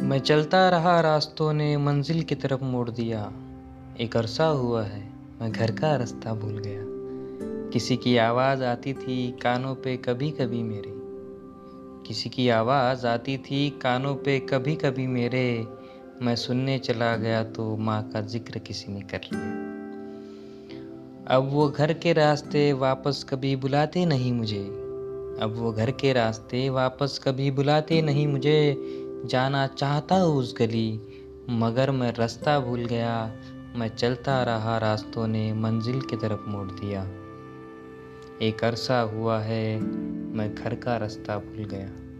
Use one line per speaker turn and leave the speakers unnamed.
मैं चलता रहा रास्तों ने मंजिल की तरफ़ मोड़ दिया। एक अरसा हुआ है, मैं घर का रास्ता भूल गया। किसी की आवाज़ आती थी कानों पे कभी कभी मेरे। किसी की आवाज़ आती थी कानों पे कभी कभी मेरे। मैं सुनने चला गया तो माँ का ज़िक्र किसी ने कर लिया। अब वो घर के रास्ते वापस कभी बुलाते नहीं मुझे। अब वो घर के रास्ते वापस कभी बुलाते नहीं मुझे। जाना चाहता उस गली। मगर मैं रास्ता भूल गया। मैं चलता रहा रास्तों ने मंजिल की तरफ़ मोड़ दिया। एक अरसा हुआ है। मैं घर का रास्ता भूल गया।